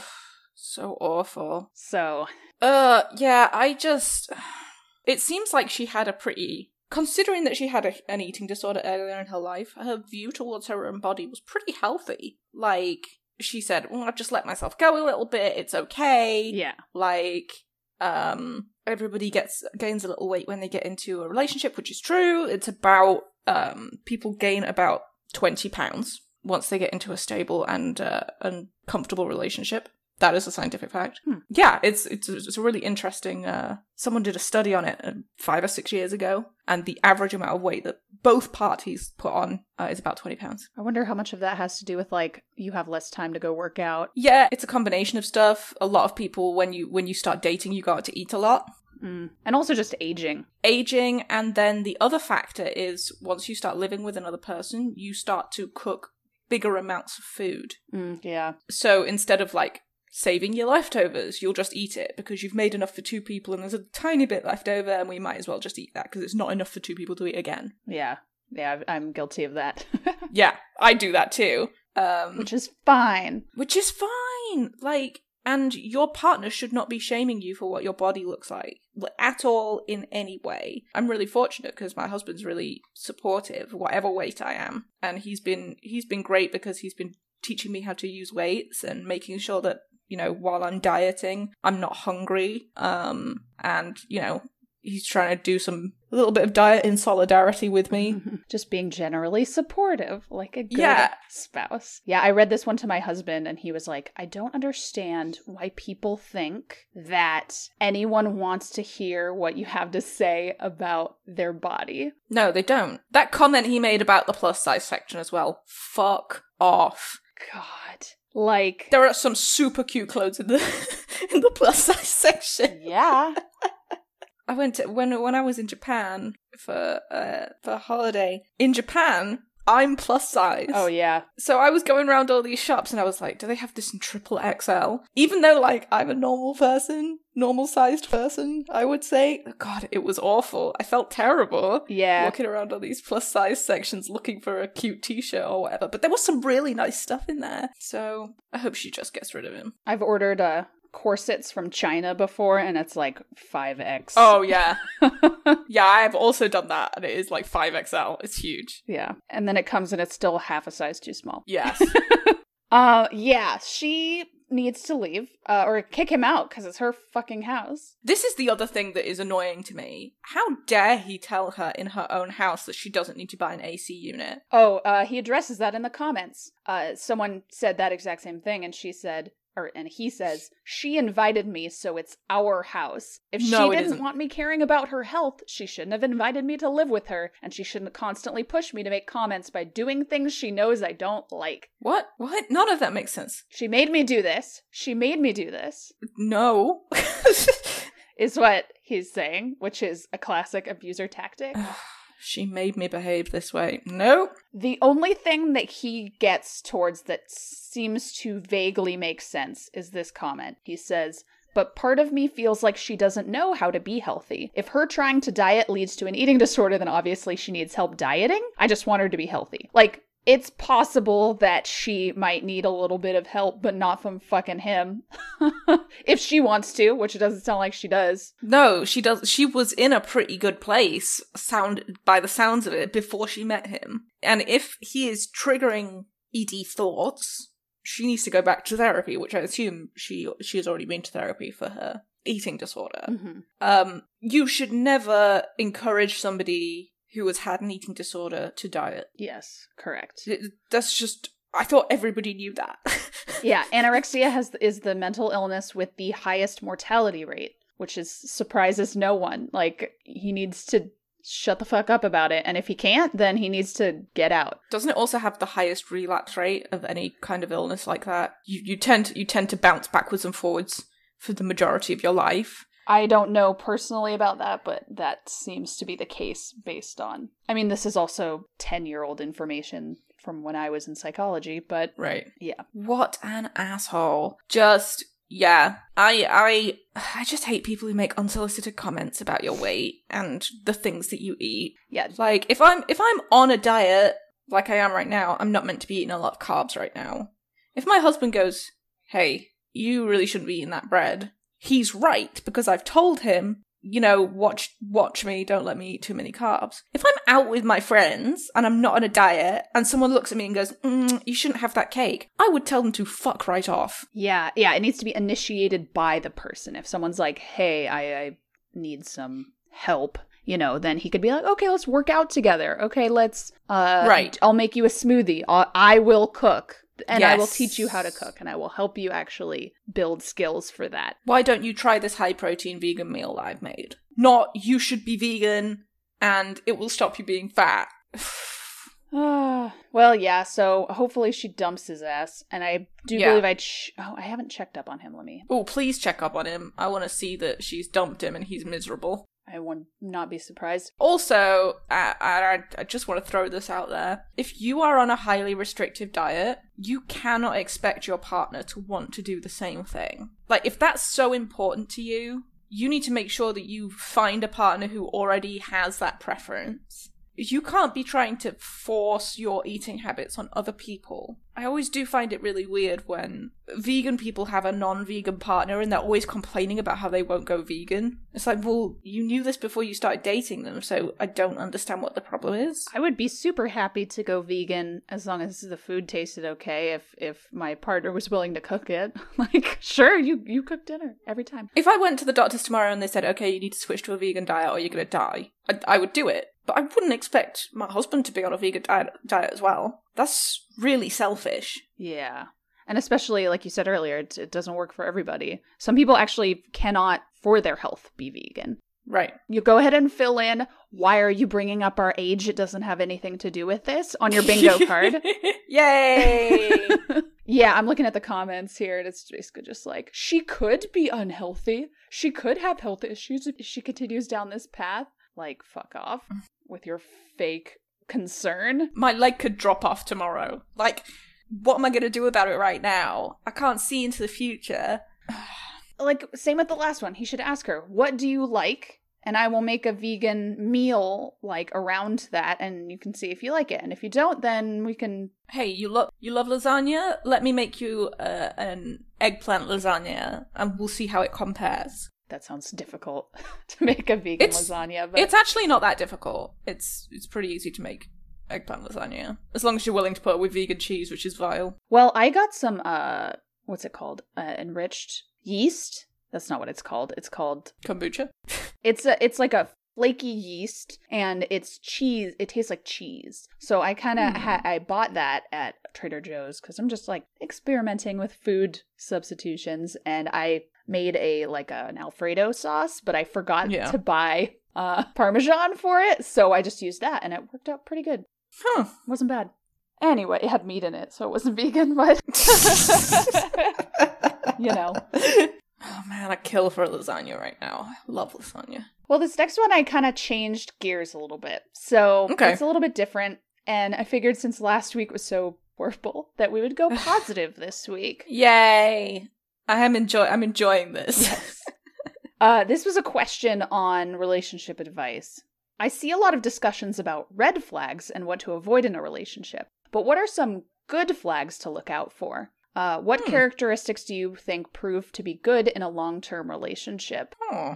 So awful. So, Uh, yeah, I just. It seems like she had a pretty. Considering that she had a, an eating disorder earlier in her life, her view towards her own body was pretty healthy. Like, she said, well, I've just let myself go a little bit, it's okay. yeah. like um everybody gets gains a little weight when they get into a relationship which is true it's about um people gain about 20 pounds once they get into a stable and uh and comfortable relationship That is a scientific fact. Hmm. Yeah, it's, it's it's a really interesting. Uh, someone did a study on it uh, five or six years ago, and the average amount of weight that both parties put on uh, is about twenty pounds. I wonder how much of that has to do with like you have less time to go work out. Yeah, it's a combination of stuff. A lot of people, when you when you start dating, you got to eat a lot. Mm. And also just aging. Aging, and then the other factor is once you start living with another person, you start to cook bigger amounts of food. Mm, yeah. So instead of like saving your leftovers, you'll just eat it because you've made enough for two people and there's a tiny bit left over and we might as well just eat that because it's not enough for two people to eat again. Yeah. Yeah, I'm guilty of that. (laughs) Yeah, I do that too. Um, Which is fine. which is fine. Like, and your partner should not be shaming you for what your body looks like like, at all in any way. I'm really fortunate because my husband's really supportive, whatever weight I am, and he's been he's been great because he's been teaching me how to use weights and making sure that you know while I'm dieting, I'm not hungry. Um, and you know he's trying to do some a little bit of diet in solidarity with me. (laughs) Just being generally supportive, like a good Yeah. spouse. Yeah, I read this one to my husband, and he was like, I don't understand why people think that anyone wants to hear what you have to say about their body. No, they don't. That comment he made about the plus size section as well. Fuck off. God. Like, There are some super cute clothes in the (laughs) in the plus size section. yeah. (laughs) I went to, when when I was in Japan for uh for a holiday. In Japan, I'm plus size. Oh, yeah. So I was going around all these shops and I was like, do they have this in triple XL? Even though like I'm a normal person, normal sized person, I would say. God, it was awful. I felt terrible Yeah. walking around all these plus size sections looking for a cute t-shirt or whatever. But there was some really nice stuff in there. So I hope she just gets rid of him. I've ordered uh, corsets from China before, and it's like 5X. Oh yeah. (laughs) yeah, I've also done that and it is like 5XL. It's huge. yeah. And then it comes and it's still half a size too small. Yes. (laughs) Uh, yeah, she needs to leave uh, or kick him out because it's her fucking house. this is the other thing that is annoying to me. How dare he tell her in her own house that she doesn't need to buy an AC unit? Oh, uh, he addresses that in the comments. Uh, someone said that exact same thing, and she said, or and he says, she invited me, so it's our house. If she No, it didn't isn't. want me caring about her health, she shouldn't have invited me to live with her, and she shouldn't constantly push me to make comments by doing things she knows I don't like. What? What? None of that makes sense. She made me do this. She made me do this. No. (laughs) Is what he's saying, which is a classic abuser tactic. (sighs) (laughs) she made me behave this way. No. The only thing that he gets towards that seems to vaguely make sense is this comment. He says, but part of me feels like she doesn't know how to be healthy. If her trying to diet leads to an eating (laughs) disorder, then obviously she needs help dieting. I just want her to be healthy. Like, it's possible that she might need a little bit of help, but not from fucking him. (laughs) if she wants to, which it doesn't sound like she does. No, she does. She was in a pretty good place, sound by the sounds of it, before she met him. And if he is triggering ED thoughts, she needs to go back to therapy, which I assume she she has already been to therapy for her eating disorder. Um, you should never encourage somebody who has had an eating disorder to diet. Yes, correct. It- That's just. I thought everybody knew that. (laughs) yeah, anorexia has is the mental illness with the highest mortality rate, which is surprises no one. Like he needs to shut the fuck up about it, and if he can't, then he needs to get out. Doesn't it also have the highest relapse rate of any kind of illness like that? You you tend to, you tend to bounce backwards and forwards for the majority of your life. I don't know personally about that, but that seems to be the case based on. I mean, this is also 10 year old information from when I was in psychology, but Right. yeah. What an asshole. Just yeah. I I I just hate people who make unsolicited comments about your weight and the things that you eat. Yeah. Like if I'm if I'm on a diet like I am right now, I'm not meant to be eating a lot of carbs right now. If my husband goes, "Hey, you really shouldn't be eating that bread." He's right because I've told him, you know, watch watch me, don't let me eat too many carbs. If I'm out with my friends and I'm not on a diet and someone looks at me and goes, mm, "You shouldn't have that cake." I would tell them to fuck right off. Yeah, yeah, it needs to be initiated by the person. If someone's like, "Hey, I, I need some help," you know, then he could be like, "Okay, let's work out together. Okay, let's uh Right. I'll make you a smoothie. I'll, I will cook." And I will teach you how to cook and I will help you actually build skills for that. Why don't you try this high protein vegan meal that I've made? Not you should be vegan and it will stop you being fat. (sighs) (sighs) Well, yeah. So hopefully she dumps his ass, and I do Yeah. believe I. Ch- oh, I haven't checked up on him. Let me. oh, please check up on him. I want to see that she's dumped him and he's miserable. I would not be surprised. Also, I, I, I just want to throw this out there. If you are on a highly restrictive diet, you cannot expect your partner to want to do the same thing. Like, if that's so important to you, you need to make sure that you find a partner who already has that preference. You can't be trying to force your eating habits on other people. I always do find it really weird when vegan people have a non vegan partner and they're always complaining about how they won't go vegan. It's like, well, you knew this before you started dating them, so I don't understand what the problem is. I would be super happy to go vegan as long as the food tasted okay. If if my partner was willing to cook it, (laughs) like sure, you you cook dinner every time. If I went to the doctors tomorrow and they said, okay, you need to switch to a vegan diet or you're going to die, I, I would do it. But I wouldn't expect my husband to be on a vegan diet, diet as well. That's really selfish. Yeah, and especially like you said earlier, it, it doesn't work for everybody. Some people actually cannot, for their health, be vegan. Right. You go ahead and fill in. Why are you bringing up our age? It doesn't have anything to do with this on your bingo (laughs) card. (laughs) Yay! (laughs) yeah, I'm looking at the comments here, and it's basically just like she could be unhealthy. She could have health issues if she continues down this path. Like, fuck off with your fake concern. my leg could drop off tomorrow. Like, what am I going to do about it right now? I can't see into the future. (sighs) Like, same with the last one. He should ask her, "What do you like?" And I will make a vegan meal like around that, and you can see if you like it. And if you don't, then we can. Hey, you love you love lasagna? Let me make you uh, an eggplant lasagna, and we'll see how it compares. That sounds difficult (laughs) to make a vegan It's- lasagna, but It's actually not that difficult. It's it's pretty easy to make eggplant lasagna as long as you're willing to put it with vegan cheese, which is vile. Well, I got some uh what's it called? Uh, enriched yeast. That's not what it's called. It's called Kombucha. (laughs) it's a it's like a flaky yeast and it's cheese. It tastes like cheese. So I kind of Hmm. ha- I bought that at Trader Joe's cuz I'm just like experimenting with food substitutions and I made a like a, an alfredo sauce, but I forgot Yeah. to buy uh (laughs) parmesan for it, so I just used that and it worked out pretty good. Huh. wasn't bad. Anyway, it had meat in it, so it wasn't (laughs) vegan, but (laughs) you know. Oh man, I kill for lasagna right now. I love lasagna. Well, this next one I kind of changed gears a little bit. So Okay. it's a little bit different. And I figured since last week was so horrible that we would go positive this week. Yay! I am enjoy. I'm enjoying this. (laughs) Uh, this was a question on relationship advice. I see a lot of discussions about red flags and what to avoid in a relationship. But what are some good flags to look out for? Uh, what Hmm. characteristics do you think prove to be good in a long term relationship? Oh.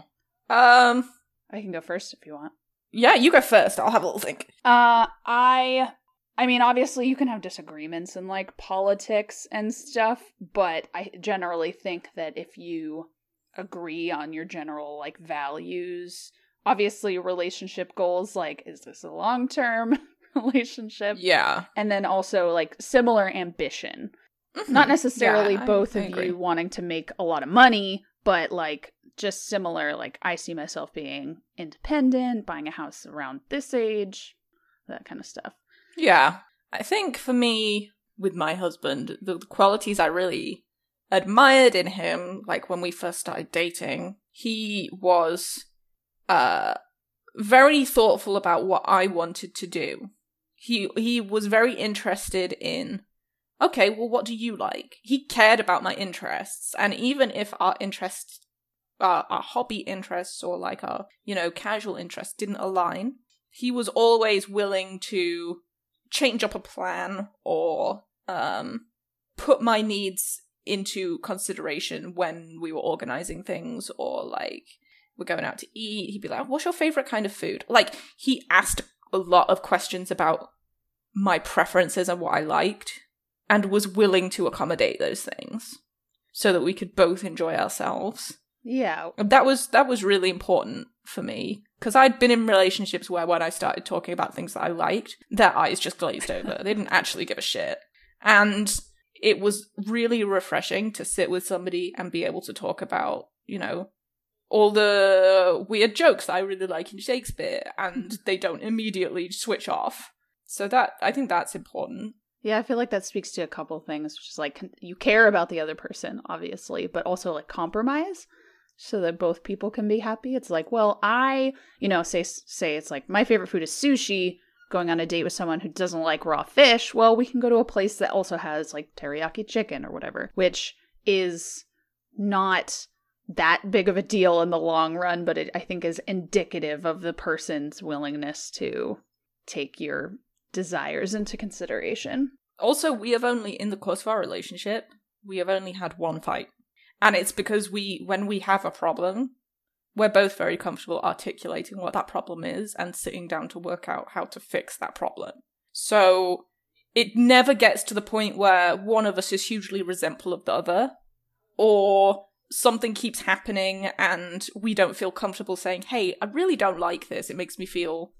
Um. I can go first if you want. Yeah, you go first. I'll have a little think. Uh, I, I mean, obviously you can have disagreements in like politics and stuff, but I generally think that if you agree on your general like values, obviously relationship goals, like is this a long term (laughs) relationship, Yeah. and then also like similar ambition. Mhm. Not necessarily Yeah, both I of agree. you wanting to make a lot of money, but like just similar. Like I see myself being independent, buying a house around this age, that kind of stuff. Yeah. I think for me, with my husband, the, qualities I really admired in him, like when we first started dating, he was uh very thoughtful about what I wanted to do. He he was very interested in okay, well what do you like? He cared about my interests and even if our interests our hobby interests or like our, you know, casual interests didn't align, he was always willing to change up a plan or um put my needs into consideration when we were organizing things or like we're going out to eat he'd be like what's your favorite kind of food? Like he asked a lot of questions about my preferences and what i liked and was willing to accommodate those things so that we could both enjoy ourselves. Yeah. that was that was really important for me because I'd been in relationships where when I started talking about things that I liked, their eyes just glazed over. they didn't actually give a shit. And it was really refreshing to sit with somebody and be able to talk about, you know, all the weird jokes I really like in Shakespeare and (laughs) they don't immediately switch off. So that I think that's important. Yeah, I feel like that speaks to a couple things, which is like you care about the other person, obviously, but also like compromise so that both people can be happy. It's like, well, I, you know, say say it's like my favorite food is sushi, going on a date with someone who doesn't like raw fish, well, we can go to a place that also has like teriyaki chicken or whatever, which is not that big of a deal in the long run, but it I think is indicative of the person's willingness to take your desires into consideration. Also, we have only, in the course of our relationship, we have only had one fight. And it's because we, when we have a problem, we're both very comfortable articulating what that problem is and sitting down to work out how to fix that problem. So it never gets to the point where one of us is hugely resentful of the other, or something keeps happening and we don't feel comfortable saying, hey, I really don't like this. It makes me feel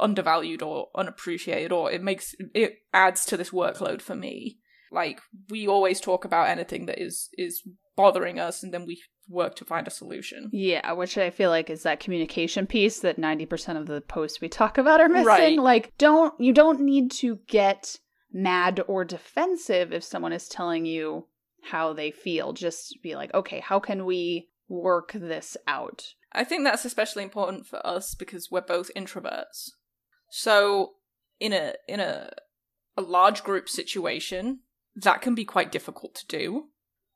undervalued or unappreciated or it makes it adds to this workload for me like we always talk about anything that is is bothering us and then we work to find a solution Yeah, which I feel like is that communication piece that 90% of the posts we talk about are missing. Right. Like don't you don't need to get mad or defensive if someone is telling you how they feel. Just be like, "Okay, how can we work this out?" i think that's especially important for us because we're both introverts so in a in a a large group situation that can be quite difficult to do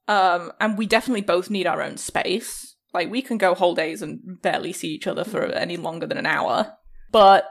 um and we definitely both need our own space. Like we can go whole days and barely see each other for any longer than an hour. But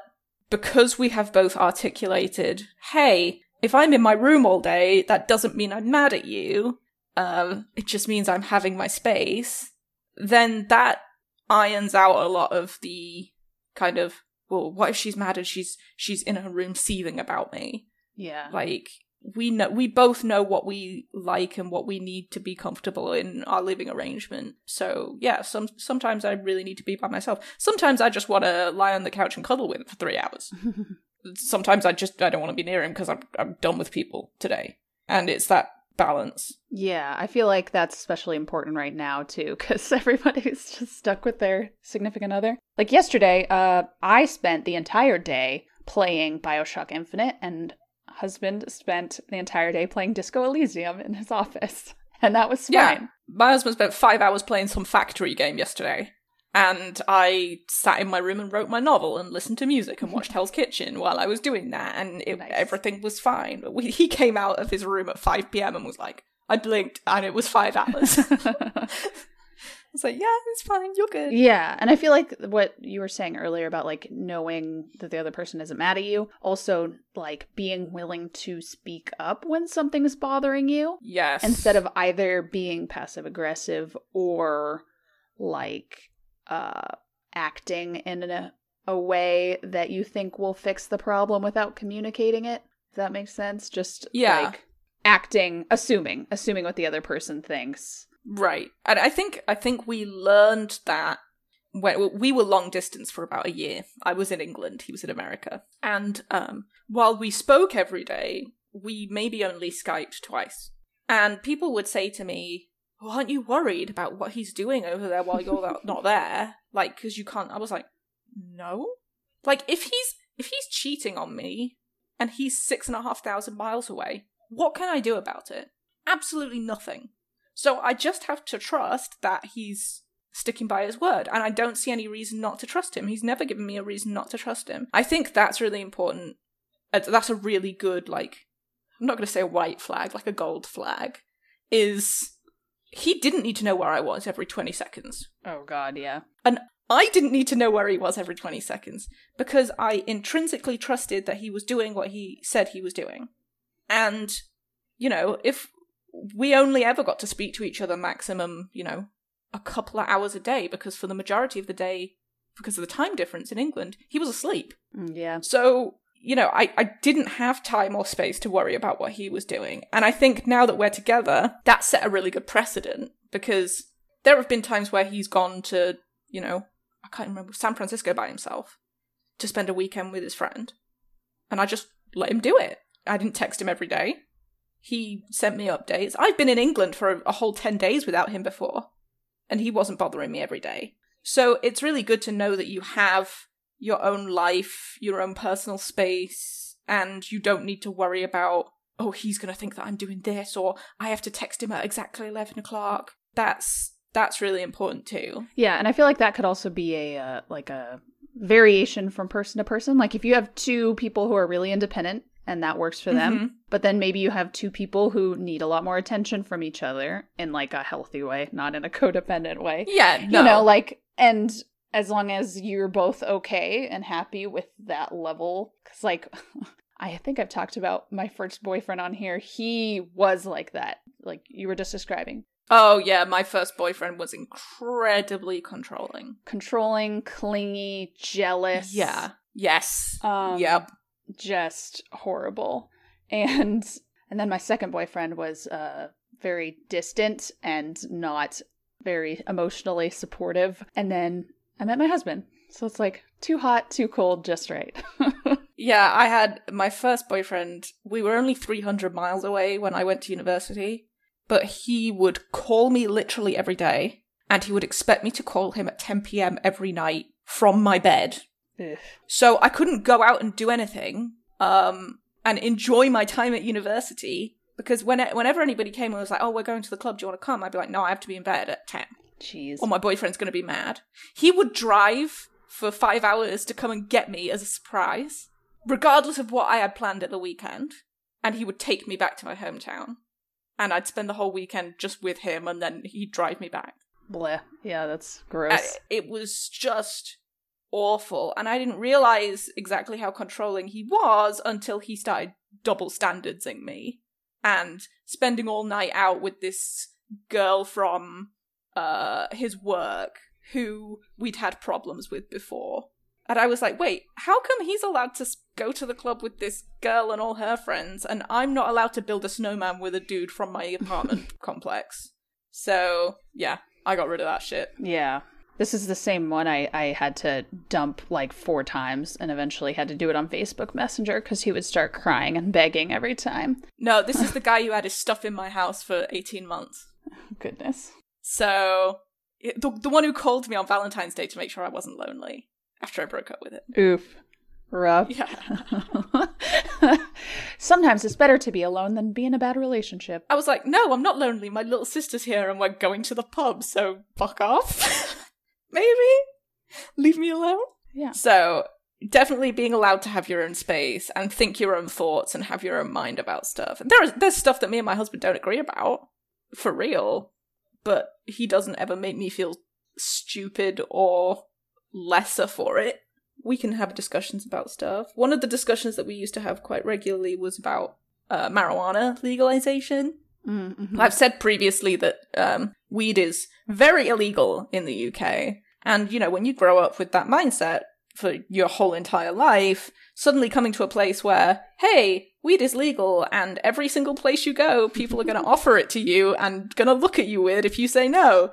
because we have both articulated hey if i'm in my room all day that doesn't mean i'm mad at you. Um it just means i'm having my space. Then that irons out a lot of the kind of well what if she's mad and she's she's in her room seething about me? Yeah. like we know we both know what we like and what we need to be comfortable in our living arrangement. So yeah some sometimes i really need to be by myself. Sometimes i just want to lie on the couch and cuddle with him for three hours. (laughs) Sometimes i just i don't want to be near him because I'm, I'm done with people today. And it's that balance. Yeah, I feel like that's especially important right now too, because (laughs) everybody's just stuck with their significant other. Like yesterday, uh, I spent the entire day playing Bioshock Infinite, and husband spent the entire day playing Disco Elysium in his office, (laughs) and that was fine. Yeah. My husband spent five hours playing some factory game yesterday. And I sat in my room and wrote my novel and listened to music and watched (laughs) Hell's Kitchen while I was doing that, and it, Nice. everything was fine. But we, he came out of his room at 5 p.m. and was like, I blinked and it was five hours. (laughs) I was like, yeah, it's fine, you're good. Yeah, and I feel like what you were saying earlier about like knowing that the other person isn't mad at you, also like being willing to speak up when something's bothering you. Yes. instead of either being passive aggressive or like uh acting in a, a way that you think will fix the problem without communicating it if that makes sense just Yeah. like acting assuming assuming what the other person thinks Right. And I think I think we learned that when we were long distance for about a year. I was in England, he was in America. And um while we spoke every day, we maybe only Skyped twice. And people would say to me, well, aren't you worried about what he's doing over there while you're not- there? Like, because you can't. I was like, no. Like, if he's if he's cheating on me and he's six and a half thousand miles away, what can I do about it? Absolutely nothing. So I just have to trust that he's sticking by his word, and I don't see any reason not to trust him. He's never given me a reason not to trust him. I think that's really important. Uh, That's a really good, like, I'm not going to say a white flag, like a gold flag, is he didn't need to know where I was every 20 seconds. oh god yeah And I didn't need to know where he was every 20 seconds because I intrinsically trusted that he was doing what he said he was doing. And, you know, if we only ever got to speak to each other maximum, you know, a couple of hours a day because for the majority of the day, because of the time difference in England, he was asleep. Mm, yeah So, you know, I, I didn't have time or space to worry about what he was doing. And I think now that we're together, that set a really good precedent because there have been times where he's gone to, you know, I can't remember, San Francisco by himself to spend a weekend with his friend. And I just let him do it. I didn't text him every day. He sent me updates. I've been in England for a, a whole 10 days without him before, and he wasn't bothering me every day. So it's really good to know that you have your own life, your own personal space, and you don't need to worry about, oh, he's going to think that I'm doing this, or I have to text him at exactly 11 o'clock. That's that's really important too. Yeah, and I feel like that could also be a uh, like a variation from person to person. Like if you have two people who are really independent and that works for them, Mhm. but then maybe you have two people who need a lot more attention from each other in like a healthy way, not in a (laughs) codependent way. Yeah, no. You know, like and as long as you're both okay and happy with that level cuz like (laughs) I think I've talked about my first boyfriend on here. He was like that, like you were just describing. oh yeah, my first boyfriend was incredibly controlling. Controlling, clingy, jealous. Yeah. Yes. Um, yep. Just horrible. And and then my second boyfriend was uh very distant and not very emotionally supportive. And then I met my husband. So it's like too hot, too cold, just right. (laughs) Yeah, I had my first boyfriend. We were only 300 miles away when I went to university, but he would call me literally every day, and he would expect me to call him at 10 p.m. every night from my bed. Ugh. So I couldn't go out and do anything um, and enjoy my time at university because when whenever anybody came and was like, "Oh, we're going to the club. Do you want to come?" I'd be like, "No, I have to be in bed at 10." Jeez. or my boyfriend's going to be mad. He would drive for five hours to come and get me as a surprise, regardless of what I had planned at the weekend. And he would take me back to my hometown. And I'd spend the whole weekend just with him, and then he'd drive me back. Bleh. Yeah, that's And gross. it was just awful. And I didn't realize exactly how controlling he was until he started double standardsing me and spending all night out with this girl from uh his work who we'd had problems with before. And I was like, wait, how come he's allowed to go to the club with this girl and all her friends, and I'm not allowed to build a snowman with a dude from my apartment (laughs) complex? So, yeah, I got rid of that shit. Yeah. This is the same one I, I had to dump like four times and eventually had to do it on Facebook Messenger because he would start crying and begging every time. No, this is the guy who had his stuff in my house for 18 months. (laughs) Goodness. So, the, the one who called me on Valentine's Day to make sure I wasn't lonely after I broke up with it. Oof. Rough. Yeah. (laughs) Sometimes it's better to be alone than be in a bad relationship. I was like, no, I'm not lonely. My little sister's here and we're going to the pub, so fuck off. (laughs) Maybe? Leave me alone? Yeah. So, definitely being allowed to have your own space and think your own thoughts and have your own mind about stuff. And there is, there's stuff that me and my husband don't agree about, for real, but he doesn't ever make me feel stupid or lesser for it. We can have discussions about stuff. One of the discussions that we used to have quite regularly was about uh, marijuana legalization. Mm-hmm. I've said previously that um, weed is very illegal in the UK. And, you know, when you grow up with that mindset for your whole entire life, suddenly coming to a place where, hey, weed is legal, and every single place you go, people are going (laughs) to offer it to you and going to look at you weird if you say no.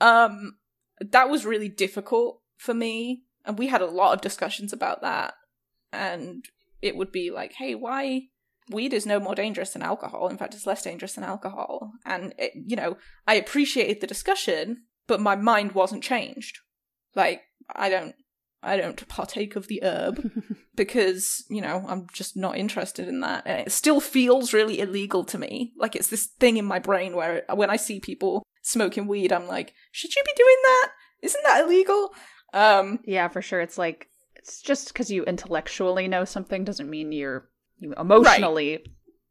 Um, that was really difficult for me. And we had a lot of discussions about that. And it would be like, hey, why? Weed is no more dangerous than alcohol. In fact, it's less dangerous than alcohol. And, it, you know, I appreciated the discussion, but my mind wasn't changed. Like, I don't. I don't partake of the herb (laughs) because, you know, I'm just not interested in that. And it still feels really illegal to me. Like it's this thing in my brain where when I see people smoking weed, I'm like, should you be doing that? Isn't that illegal? Um, Yeah, for sure. It's like it's just because you intellectually know something doesn't mean you're you emotionally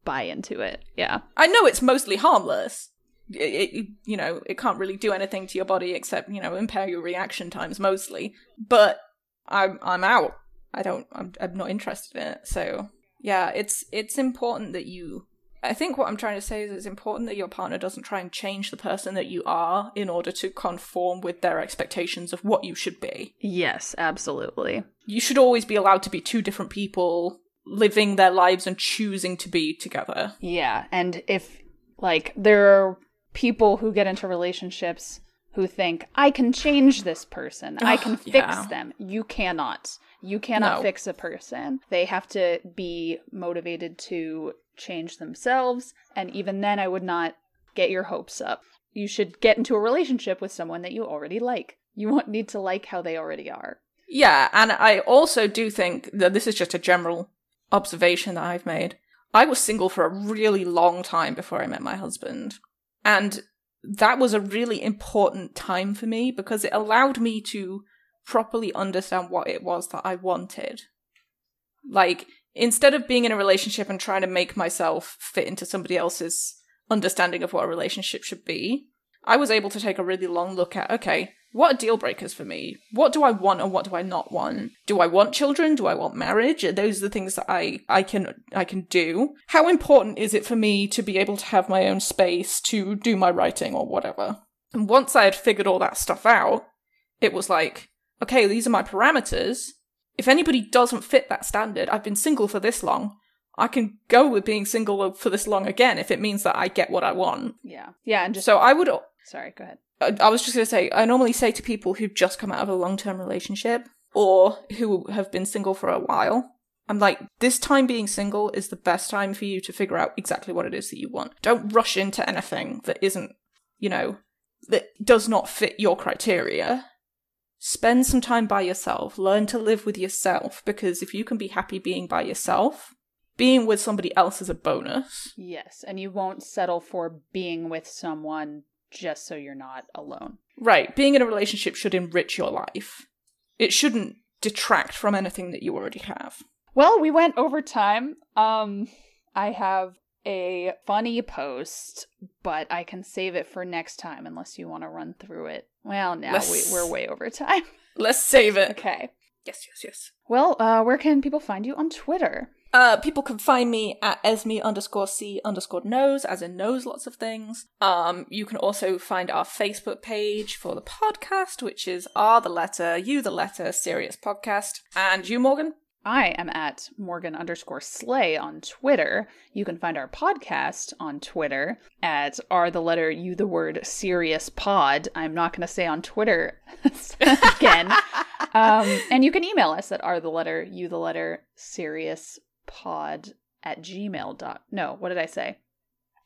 buy into it. Yeah. I know it's mostly harmless. It, it, you know, it can't really do anything to your body except, you know, impair your reaction times mostly. But I'm I'm out. I don't. I'm I'm not interested in it. So yeah, it's it's important that you. I think what I'm trying to say is it's important that your partner doesn't try and change the person that you are in order to conform with their expectations of what you should be. Yes, absolutely. You should always be allowed to be two different people living their lives and choosing to be together. Yeah, and if like there are people who get into relationships who think I can change this person, I can (sighs) fix yeah. them. You cannot. You cannot No. fix a person. They have to be motivated to change themselves. And even then, I would not get your hopes up. You should get into a relationship with someone that you already like. You won't need to like how they already are. Yeah, and I also do think that this is just a general observation that I've made. I was single for a really long time before I met my husband. And that was a really important time for me because it allowed me to properly understand what it was that I wanted. Like, instead of being in a relationship and trying to make myself fit into somebody else's understanding of what a relationship should be, I was able to take a really long look at okay, what are deal breakers for me? What do I want and what do I not want? Do I want children? Do I want marriage? Are those the things that I, I can I can do? How important is it for me to be able to have my own space to do my writing or whatever? And once I had figured all that stuff out, it was like, okay, these are my parameters. If anybody doesn't fit that standard, I've been single for this long. I can go with being single for this long again if it means that I get what I want. Yeah. Yeah. And just So I would sorry, go ahead. I I was just going to say, I normally say to people who've just come out of a long term relationship or who have been single for a while, I'm like, this time being single is the best time for you to figure out exactly what it is that you want. Don't rush into anything that isn't, you know, that does not fit your criteria. Spend some time by yourself. Learn to live with yourself because if you can be happy being by yourself, being with somebody else is a bonus. Yes. And you won't settle for being with someone just so you're not alone. Right. Being in a relationship should enrich your life. It shouldn't detract from anything that you already have. Well, we went over time. Um, I have a funny post, but I can save it for next time unless you want to run through it. Well, now we, we're way over time. Let's save it. Okay. Yes, yes, yes. Well, uh, where can people find you on Twitter? Uh, people can find me at esme underscore c underscore knows, as in knows lots of things. Um, you can also find our Facebook page for the podcast, which is R the letter, U the letter, serious podcast. And you, Morgan? I am at Morgan underscore Slay on Twitter. You can find our podcast on Twitter at are the letter you the word serious pod. I'm not going to say on Twitter (laughs) again. (laughs) um, and you can email us at are the letter you the letter serious pod at gmail dot no what did i say?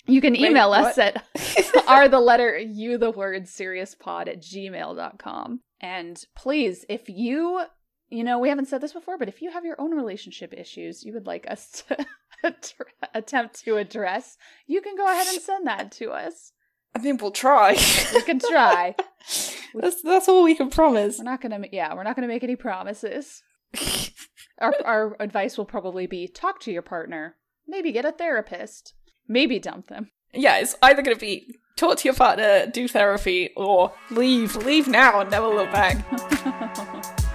You can Wait, email us at (laughs) (laughs) are the letter you the word serious pod at gmail.com and please if you you know we haven't said this before but if you have your own relationship issues you would like us (laughs) to attempt to address you can go ahead and send that to us. I mean, we'll try. we can try. That's, that's all we can promise. we're not gonna yeah we're not gonna make any promises our, our advice will probably be talk to your partner maybe get a therapist maybe dump them yeah, it's either going to be talk to your partner, do therapy, or leave. Leave now and never look back. (laughs)